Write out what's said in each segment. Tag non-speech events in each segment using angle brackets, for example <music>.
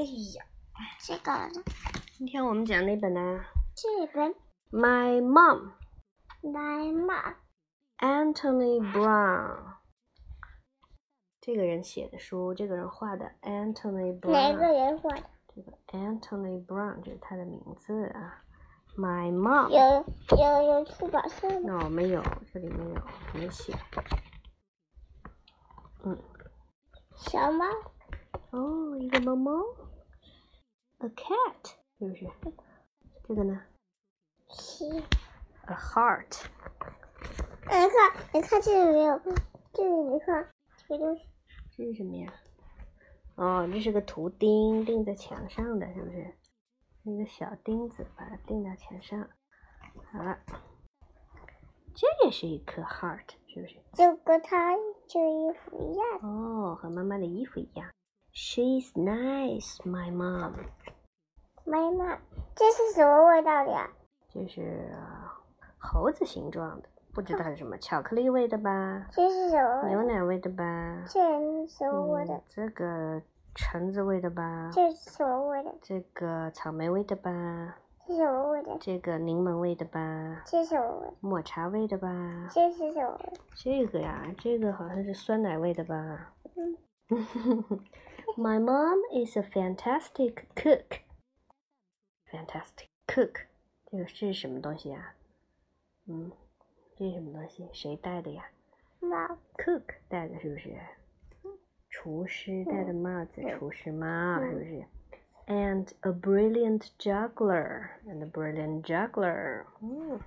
哎呀，这个呢？今天我们讲哪本呢这本？My Mom, My Mom Anthony Brown。这个人写的书，这个人画的 Anthony Brown。哪个人画的？这个 Anthony Brown 这是他的名字啊。My Mom。有有有出版社吗？那我没有，这里没有，没写。嗯，小猫哦，一个猫猫，a cat，是不是？这个呢七。，a heart。哎，你看，你看这里没有，这里你看，这个就是这是什么呀？哦，这是个图钉，钉在墙上的，是不是？一个小钉子，把它钉到墙上。好了，这也是一颗 heart，是不是？就跟它这衣服一样。哦，和妈妈的衣服一样。She's nice, my mom。妈妈，这是什么味道的呀？这是猴子形状的，不知道是什么，巧克力味的吧？这是什么？牛奶味的吧？这是什么味的嗯？，这个橙子味的吧？这是什么味的？这个草莓味的吧？这是什么味的？这个柠檬味的吧？这是什么味道？抹茶味的吧？这是什么味道？这个呀，这个好像是酸奶味的吧嗯 <laughs> ？My mom is a fantastic cook. Fantastic cook，这个是什么东西呀？嗯，这是什么东西？谁戴的呀猫。 ？Cook 戴的是不是？厨师戴的帽子，嗯厨师帽是不是？And a brilliant juggler, and a brilliant juggler，嗯，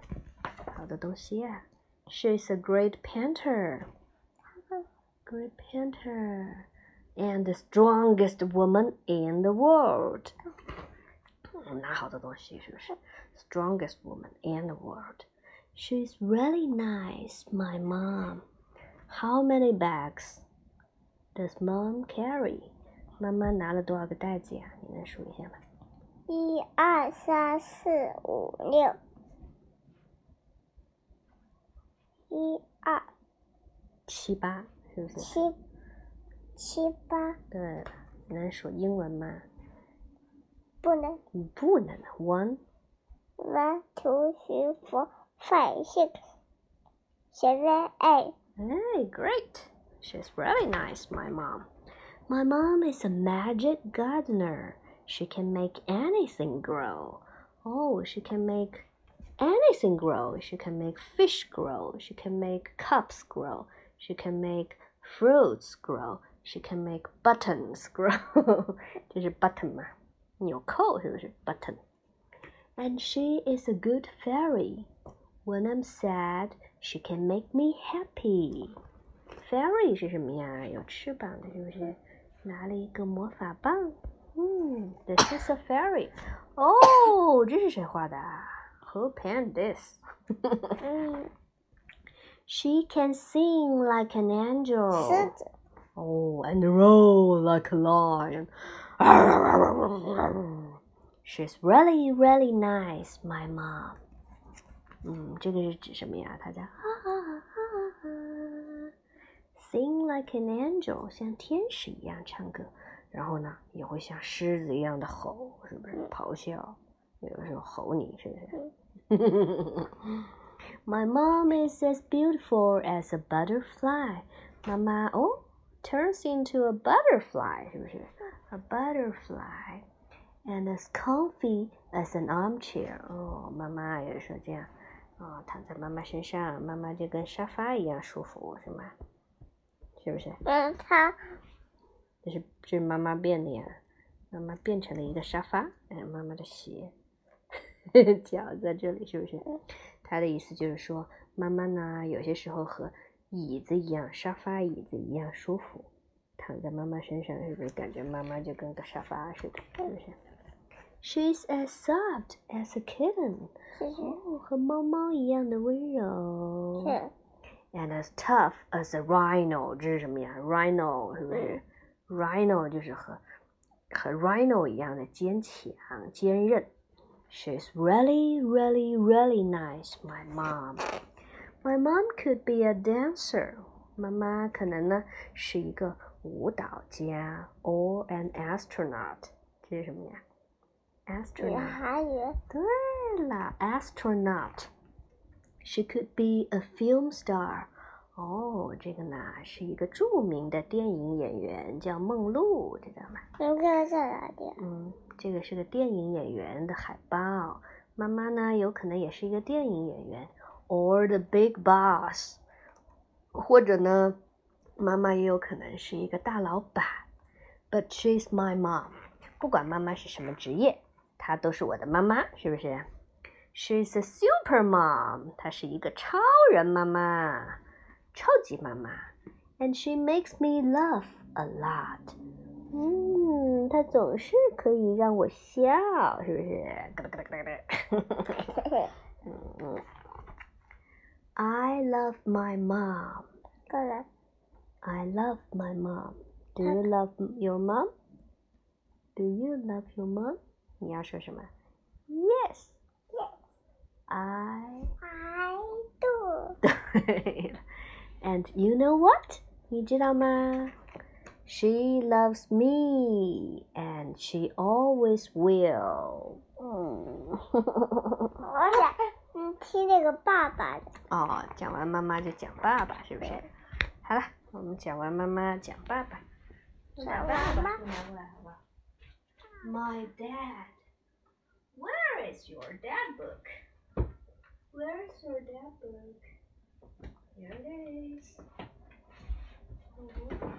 好的东西呀。She's a great painter. Great painter and the strongest woman in the world. 嗯拿好的东西是不是？Strongest woman in the world. She's really nice, my mom. How many bags does mom carry? 妈妈拿了多少个袋子呀？你能数一下吗？一二三四五六，一二七八，是不是？七 七八。对，能数英文吗？不能。不能。One。One, two, three, four, five, six, seven, eight. Hey, great. She's really nice, my mom. My mom is a magic gardener. She can make anything grow. Oh, she can make anything grow. She can make fish grow. She can make cups grow. She can make fruits grow She can make buttons <laughs> grow. 这是 button 嘛？纽扣是不是 button？And she is a good fairy. When I'm sad, she can make me happy. Fairy 是什么呀？有翅膀的，是不是？拿了一个魔法棒。嗯，This is a fairy. 哦，这是谁画的啊？Who painted this? <laughs> 嗯， She can sing like an 狮 angel. 子， Oh, and roar like a lion. <sighs> She's really, really nice, my mom. 嗯，这个是指什么呀？它叫 sing like <laughs> an angel，像天使一样唱歌。然后呢，也会像狮子一样的吼，是不是？咆哮，有的时候吼你，是不是？My <laughs> mom is as beautiful as a butterfly. 妈妈哦 ，turns into a butterfly，是不是？A butterfly and as comfy as an armchair. 哦，妈妈也说这样，哦，躺在妈妈身上，妈妈就跟沙发一样舒服，是吗？是不是？嗯，它这是这是妈妈变的呀，妈妈变成了一个沙发，哎，妈妈的鞋，<laughs> 脚在这里，是不是？他的意思就是说，妈妈呢，有些时候和椅子一样，沙发椅子一样舒服，躺在妈妈身上，是不是感觉妈妈就跟个沙发似的，是不是？She's as soft as a kitten，哦，和猫猫一样的温柔。是 and as tough as a rhino，这是什么呀？rhino 是不是？rhino 就是和和 rhino 一样的坚强、坚韧。She's really, really, really nice, my mom. My mom could be a dancer. 妈妈可能呢是一个舞蹈家，or an astronaut，就 这是什么呀女？astronaut。孩语。对了，astronaut。She could be a film star。哦，这个呢是一个着名的电影演员，叫梦露，知道吗？那个在哪里？嗯，这个是个电影演员的海报。妈妈呢，有可能也是一个电影演员 ，or the big boss，或者呢，妈妈也有可能是一个大老板。But she's my mom。不管妈妈是什么职业，她都是我的妈妈，是不是？She's a super mom。她是一个超人妈妈，超级妈妈。And she makes me laugh a lot。嗯，她总是可以让我笑，是不是？咯咯咯咯咯。嗯嗯。I love my mom。过来。 I love my mom. Do you love your mom? Do you love your mom? 你要说什么？Yes. Yes. I. I do. <laughs> 对了。And you know what? 你知道吗？She loves me, and she always will. 嗯。 <laughs> 听那个爸爸的。哦，讲完妈妈就讲爸爸，是不是？好了，我们讲完妈妈，讲爸爸。？My dad. Where is your dad book? Where is your dad book? Here it is. Mhm.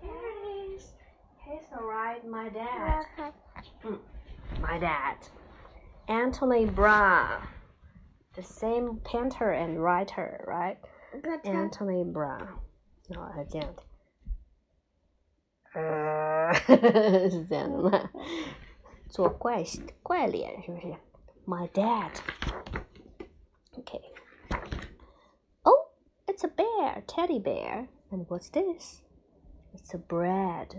Here it is. He's alright, my dad. 要看。My dad. Anthony Brown. the same painter and writer, right? But Anthony Browne. No, I can't. <laughs> Uh, 是这样的吗？做怪怪脸是不是？My dad. Okay. Oh, it's a bear, teddy bear. And what's this? It's a bread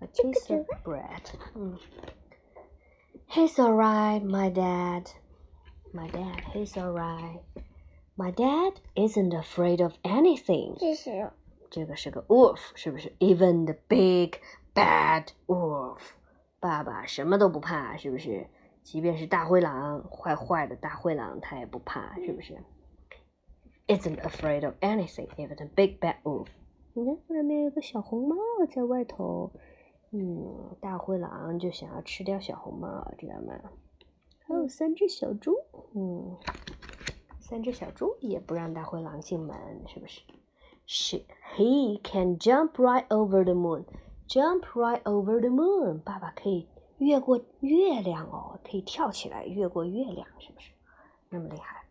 A piece of bread. Mm. He's alright, my dad. My dad, he's alright. My dad isn't afraid of anything. 这是这个是个 wolf，是不是？Even the big bad wolf，爸爸什么都不怕，是不是？即便是大灰狼，坏坏的大灰狼，他也不怕，是不是？Isn't afraid of anything, even the big bad wolf。你看外面有个小红帽在外头，嗯，大灰狼就想要吃掉小红帽，知道吗？ 还有三只小猪，嗯，三只小猪也不让大灰狼进门，是不是？She, he can jump right over the moon. Jump right over the moon. 爸爸可以越过月亮哦，可以跳起来越过月亮，是不是？那么厉害。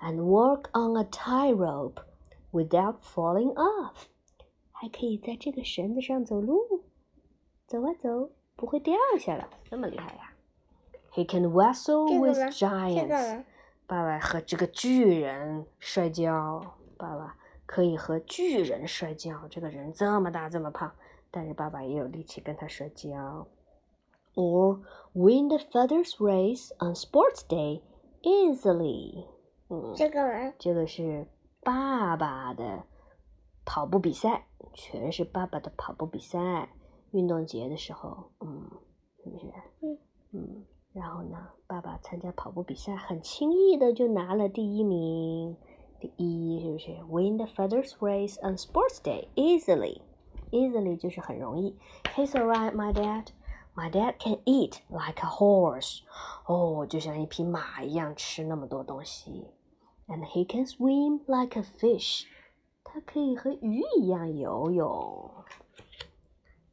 And walk on a tightrope without falling off. 还可以在这个绳子上走路，走啊走，不会掉下来，那么厉害呀。He can wrestle 这个 with 呢？这个 giants. 呢？爸爸和这个巨人摔跤，爸爸可以和巨人摔跤。这个人这么大这么胖，但是爸爸也有力气跟他摔跤。Or win the feathers race on sports day easily。嗯，这个呢？这个是爸爸的跑步比赛，全是爸爸的跑步比赛。运动节的时候，嗯，是不是？ 嗯嗯。然后呢，爸爸参加跑步比赛，很轻易的就拿了第一名，第一是不是？Win the feathers race on sports day easily. Easily 就是很容易。He's alright, my dad. My dad can eat like a horse. 哦，就像一匹马一样吃那么多东西。And he can swim like a fish. 他可以和鱼一样游泳。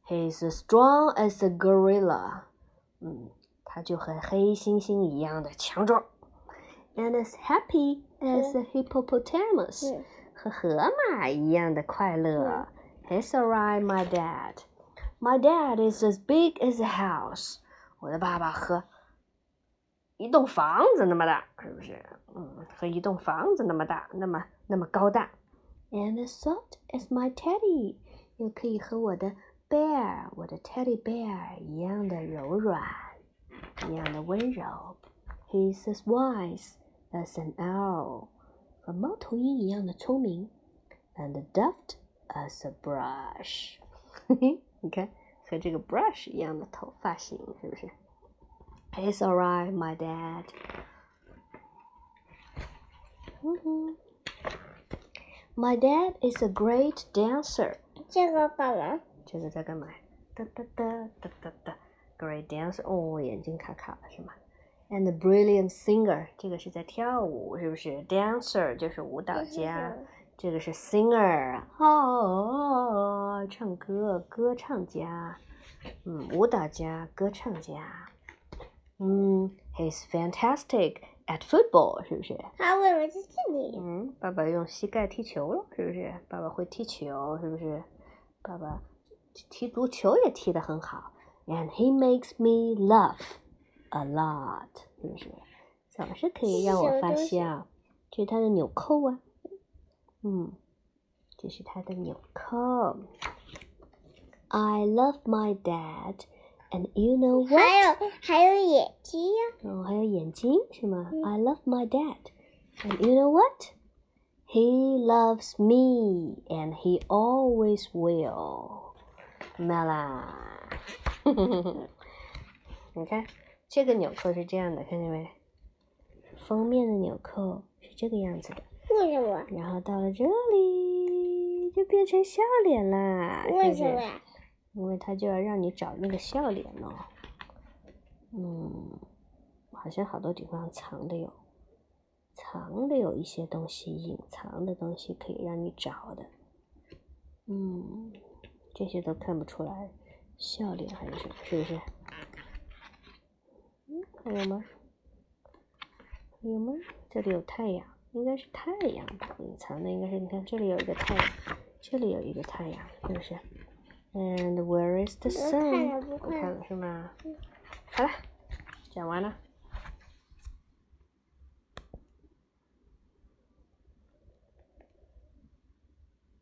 He's as strong as a gorilla. 嗯， 他就和黑猩猩一样的强壮。And as happy as a hippopotamus. 嗯和河马一样的快乐。He's alright, my dad. My dad is as big as a house. 我的爸爸和一栋房子那么大，是不是？嗯，和一栋房子那么大，那么那么高大。And as soft as my teddy，又可以和我的 bear，我的 teddy bear 一样的柔软， 一样的温柔。He's as wise as an owl，和猫头鹰一样的聪明。And deft as a brush，你看 和这个 brush <laughs> 一样的头发型，是不是？It's alright, my dad. 嗯哼，My dad is a great dancer. 这个爸爸，这个在干嘛？哒哒哒哒哒哒 ，Great dancer。哦，眼睛卡卡了是吗？And a brilliant singer，这个是在跳舞，是不是？Dancer 就是舞蹈家，这个是 singer，哦，唱歌，歌唱家，嗯，舞蹈家，歌唱家。嗯，He's fantastic at football，是不是？他为什么在这里？嗯，爸爸用膝盖踢球了，是不是？爸爸会踢球，是不是？爸爸踢足球也踢得很好 ，and he makes me laugh a lot，是不是？总是可以让我发笑。这是他的纽扣啊，嗯，这是他的纽扣。I love my dad, and you know what？还有还有眼睛呀。哦，还有眼睛是吗？I love my dad, and you know what？He loves me, and he always will. Mela， <laughs> 你看这个纽扣是这样的，看见没？封面的纽扣是这个样子的。为什么？然后到了这里就变成笑脸啦。为什么？因为他就要让你找那个笑脸哦。嗯，好像好多地方藏的有。藏的有一些东西，隐藏的东西可以让你找的。嗯，这些都看不出来，笑脸还是什么？是不是？嗯，还有吗？还有吗？这里有太阳，应该是太阳吧？隐藏的应该是，你看这里有一个太阳，这里有一个太阳，是不是？And where is the sun？我看了是吗？好了，讲完了。